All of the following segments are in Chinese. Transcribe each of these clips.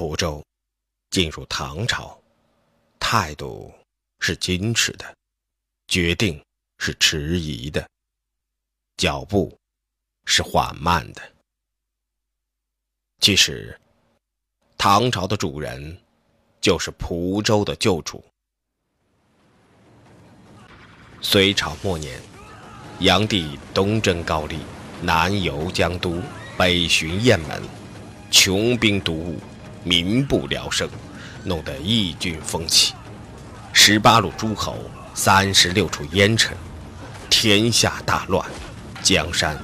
蒲州进入唐朝，态度是矜持的，决定是迟疑的，脚步是缓慢的。其实，唐朝的主人就是蒲州的旧主。隋朝末年，炀帝东征高丽，南游江都，北巡雁门，穷兵黩武。民不聊生，弄得异军风起。十八路诸侯，三十六处烟尘，天下大乱，江山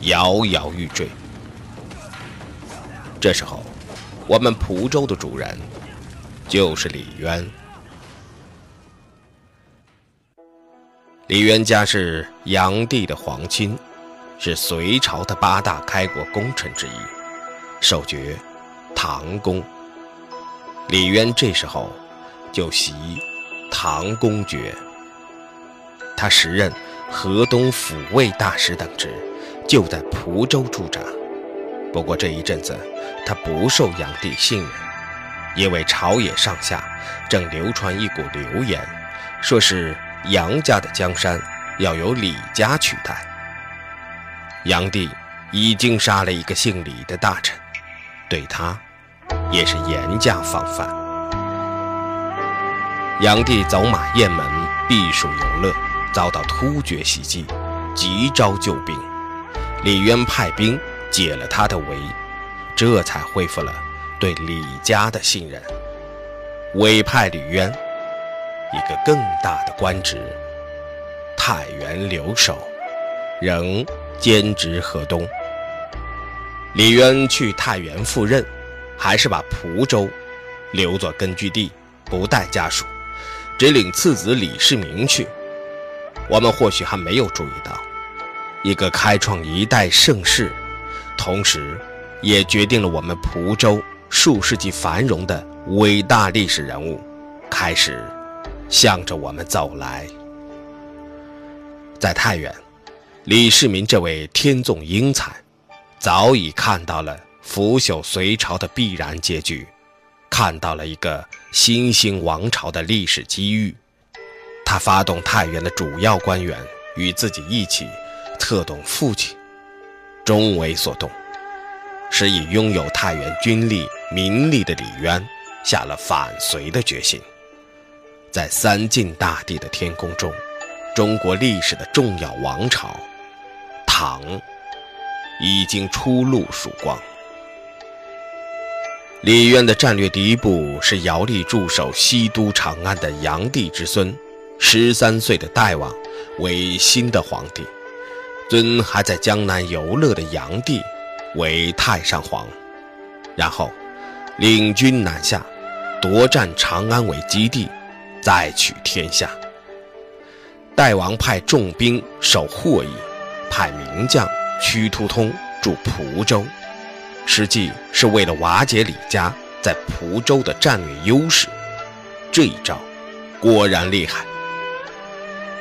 摇摇欲坠。这时候，我们蒲州的主人就是李渊。李渊家是炀帝的皇亲，是隋朝的八大开国功臣之一，受爵。唐公，李渊这时候就袭唐公爵。他时任河东抚慰大使等职，就在蒲州驻扎。不过这一阵子，他不受炀帝信任，因为朝野上下正流传一股流言，说是杨家的江山要由李家取代。炀帝已经杀了一个姓李的大臣。对他，也是严加防范。炀帝走马雁门避暑游乐，遭到突厥袭击，急招救兵。李渊派兵解了他的围，这才恢复了对李家的信任，委派李渊一个更大的官职——太原留守，仍兼职河东。李渊去太原赴任，还是把蒲州留作根据地，不带家属，只领次子李世民去。我们或许还没有注意到，一个开创一代盛世，同时也决定了我们蒲州数世纪繁荣的伟大历史人物，开始向着我们走来。在太原，李世民这位天纵英才。早已看到了腐朽隋朝的必然结局，看到了一个新兴王朝的历史机遇。他发动太原的主要官员与自己一起策动父亲，终为所动，使以拥有太原军力、民力的李渊下了反隋的决心。在三晋大地的天空中，中国历史的重要王朝——唐。已经初露曙光。李渊的战略第一步是姚立驻守西都长安的炀帝之孙，十三岁的代王为新的皇帝，尊还在江南游乐的炀帝为太上皇，然后领军南下，夺占长安为基地，再取天下。代王派重兵守霍邑，派名将。屈突通驻蒲州，实际是为了瓦解李家在蒲州的战略优势。这一招果然厉害。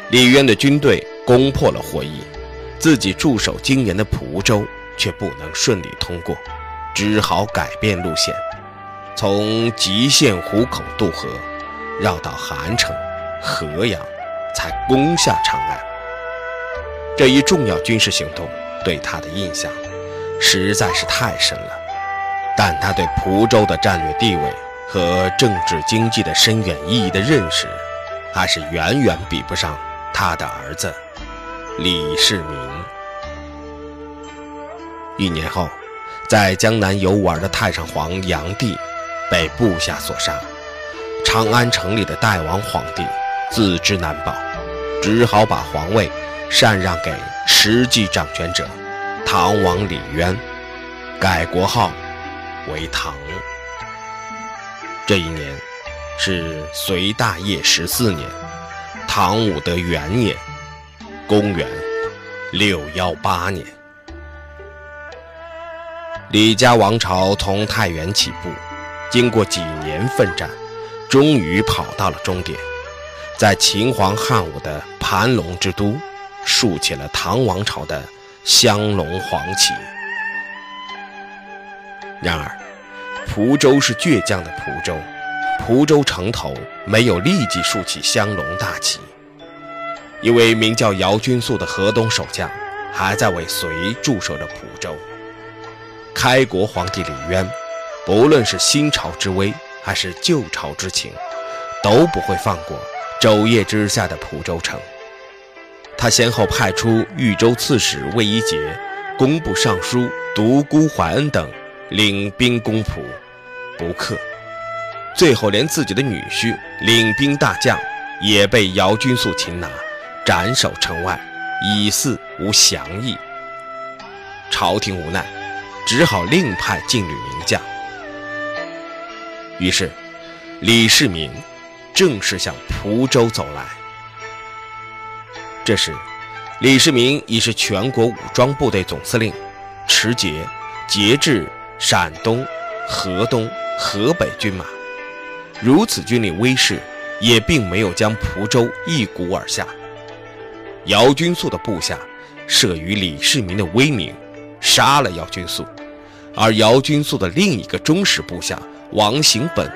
李渊的军队攻破了霍邑，自己驻守经年的蒲州却不能顺利通过，只好改变路线，从吉县湖口渡河，绕到韩城、河阳，才攻下长安。这一重要军事行动。对他的印象实在是太深了，但他对蒲州的战略地位和政治经济的深远意义的认识，还是远远比不上他的儿子李世民。一年后，在江南游玩的太上皇炀帝被部下所杀，长安城里的代王皇帝自知难保，只好把皇位。禅让给实际掌权者唐王李渊，改国号为唐。这一年是隋大业十四年，唐武德元年，公元六幺八年。李家王朝从太原起步，经过几年奋战，终于跑到了终点，在秦皇汉武的盘龙之都。竖起了唐王朝的香龙黄旗。然而，蒲州是倔强的蒲州，蒲州城头没有立即竖起香龙大旗。一位名叫姚君素的河东守将，还在为隋驻守着蒲州。开国皇帝李渊，不论是新朝之威，还是旧朝之情，都不会放过昼夜之下的蒲州城。他先后派出豫州刺史魏一杰、工部尚书独孤怀恩等领兵攻蒲，不克。最后连自己的女婿领兵大将也被姚君素擒拿。斩首城外，以示无降意。朝廷无奈，只好另派劲旅名将。于是，李世民正式向蒲州走来。这时，李世民已是全国武装部队总司令，持节节制陕东、河东、河北军马。如此军力威势，也并没有将蒲州一鼓而下。姚君素的部下慑于李世民的威名，杀了姚君素；而姚君素的另一个忠实部下王行本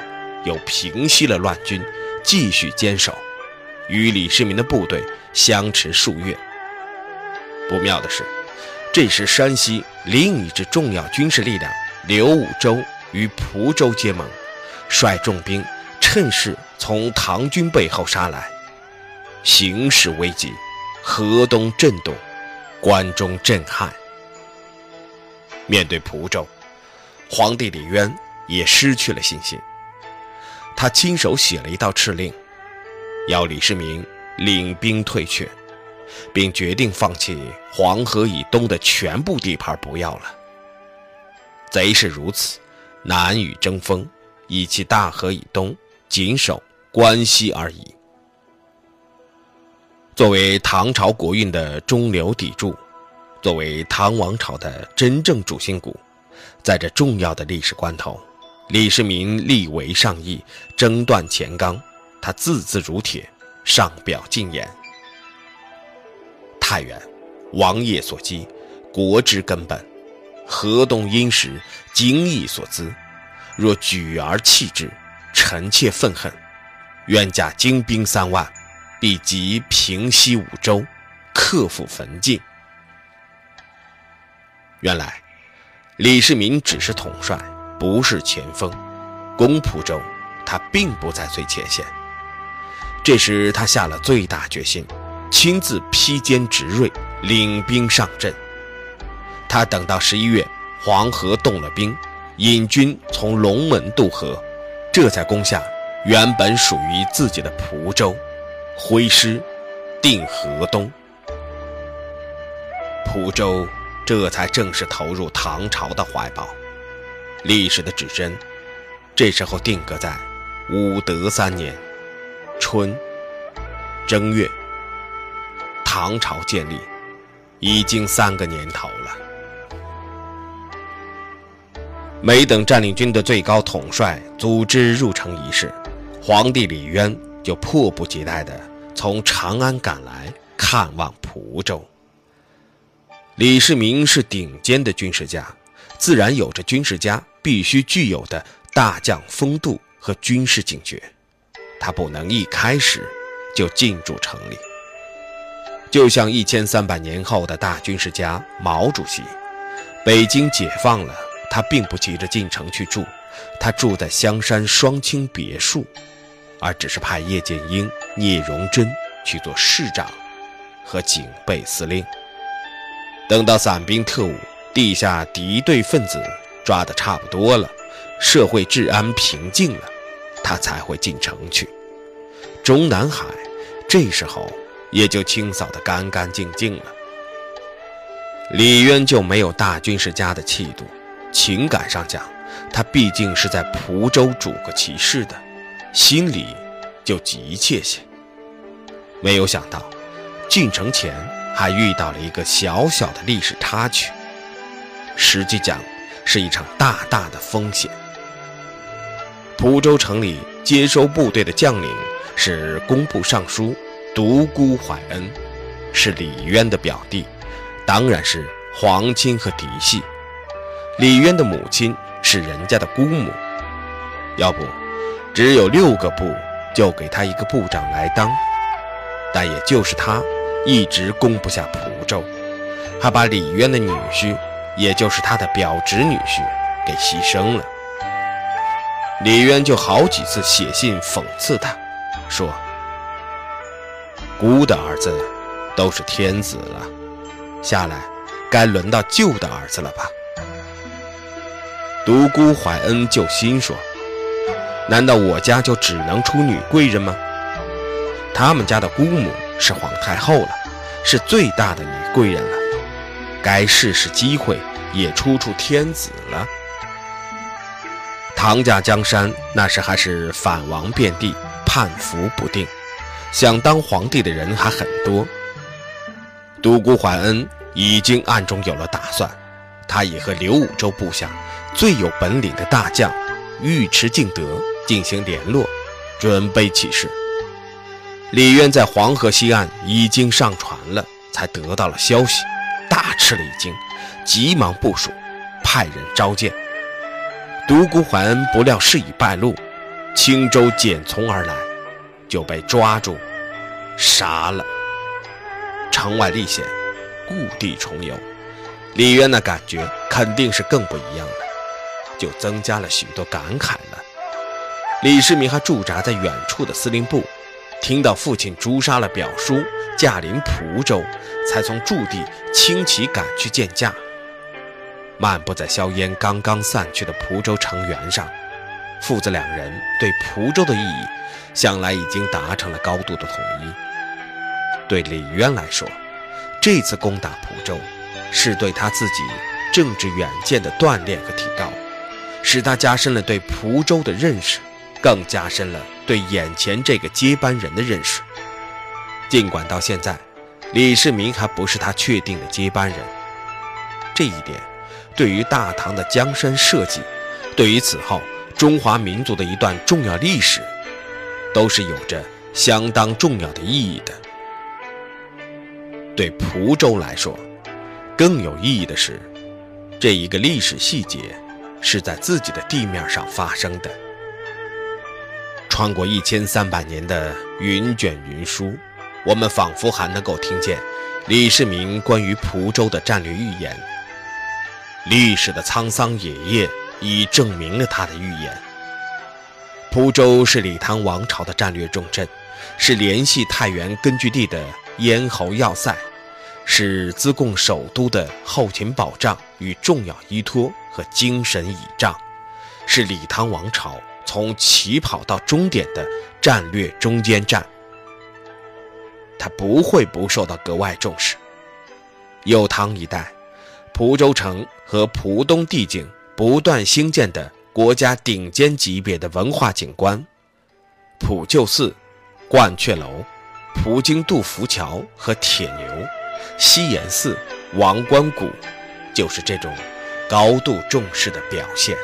又平息了乱军，继续坚守，与李世民的部队相持数月。不妙的是，这时山西另一支重要军事力量刘武周与蒲州结盟，率重兵趁势从唐军背后杀来，形势危急。河东震动，关中震撼。面对蒲州，皇帝李渊也失去了信心。他亲手写了一道敕令，要李世民领兵退却，并决定放弃黄河以东的全部地盘，不要了。贼是如此，难与争锋，以其大河以东，谨守关西而已。作为唐朝国运的中流砥柱，作为唐王朝的真正主心骨，在这重要的历史关头，李世民力为上意，争断乾纲，他字字如铁，上表进言。太原，王业所基，国之根本；河东殷实，精义所资。若举而弃之，臣妾愤恨。愿驾精兵三万。立即平息五州，克复焚晋。原来，李世民只是统帅，不是前锋。攻蒲州，他并不在最前线。这时，他下了最大决心，亲自披坚执锐，领兵上阵。他等到十一月，黄河动了兵，引军从龙门渡河，这才攻下原本属于自己的蒲州。挥师定河东，蒲州这才正式投入唐朝的怀抱。历史的指针，这时候定格在武德三年春正月，唐朝建立已经三个年头了。没等占领军的最高统帅组织入城仪式，皇帝李渊。就迫不及待地从长安赶来看望蒲州。李世民是顶尖的军事家，自然有着军事家必须具有的大将风度和军事警觉。他不能一开始就进驻城里，就像一千三百年后的大军事家毛主席，北京解放了，他并不急着进城去住，他住在香山双清别墅。而只是派叶剑英、聂荣臻去做市长和警备司令。等到散兵特务、地下敌对分子抓得差不多了，社会治安平静了，他才会进城去。中南海这时候也就清扫得干干净净了。李渊就没有大军事家的气度，情感上讲，他毕竟是在蒲州主过旗事的。心里就急切些。没有想到，进城前还遇到了一个小小的历史插曲，实际讲是一场大大的风险。蒲州城里接收部队的将领是工部尚书独孤怀恩，是李渊的表弟，当然是皇亲和嫡系。李渊的母亲是人家的姑母。要不，只有六个部就给他一个部长来当。但也就是他，一直攻不下蒲州，还把李渊的女婿，也就是他的表侄女婿，给牺牲了。李渊就好几次写信讽刺他，说：“孤的儿子都是天子了，下来该轮到舅的儿子了吧？”独孤怀恩就心说：“难道我家就只能出女贵人吗？他们家的姑母是皇太后了，是最大的女贵人了，该试试机会也出出天子了。”唐家江山那时还是反王遍地，叛服不定，想当皇帝的人还很多。独孤怀恩已经暗中有了打算，他已和刘武周部下最有本领的大将尉迟敬德进行联络，准备起事。李渊在黄河西岸已经上船了，才得到了消息，大吃了一惊，急忙部署，派人召见。独孤怀恩不料事已败露，轻舟简从而来，就被抓住，杀了。城外历险，故地重游，李渊的感觉肯定是更不一样了，就增加了许多感慨了。李世民还驻扎在远处的司令部，听到父亲诛杀了表叔，驾临蒲州，才从驻地轻骑赶去见驾。漫步在硝烟刚刚散去的蒲州城垣上，父子两人对蒲州的意义，向来已经达成了高度的统一。对李渊来说，这次攻打蒲州，是对他自己政治远见的锻炼和提高，使他加深了对蒲州的认识，更加深了对眼前这个接班人的认识。尽管到现在，李世民还不是他确定的接班人，这一点。对于大唐的江山社稷，对于此后中华民族的一段重要历史，都是有着相当重要的意义的。对蒲州来说，更有意义的是，这一个历史细节是在自己的地面上发生的。穿过一千三百年的云卷云舒，我们仿佛还能够听见李世民关于蒲州的战略预言。历史的沧桑野叶已证明了他的预言。蒲州是李唐王朝的战略重镇，是联系太原根据地的咽喉要塞，是资贡首都的后勤保障与重要依托和精神倚仗，是李唐王朝从起跑到终点的战略中间站。他不会不受到格外重视。右唐一带。蒲州城和浦东地景不断兴建的国家顶尖级别的文化景观，普救寺、鹳雀楼、普京杜甫桥和铁牛、西岩寺、王官谷，就是这种高度重视的表现。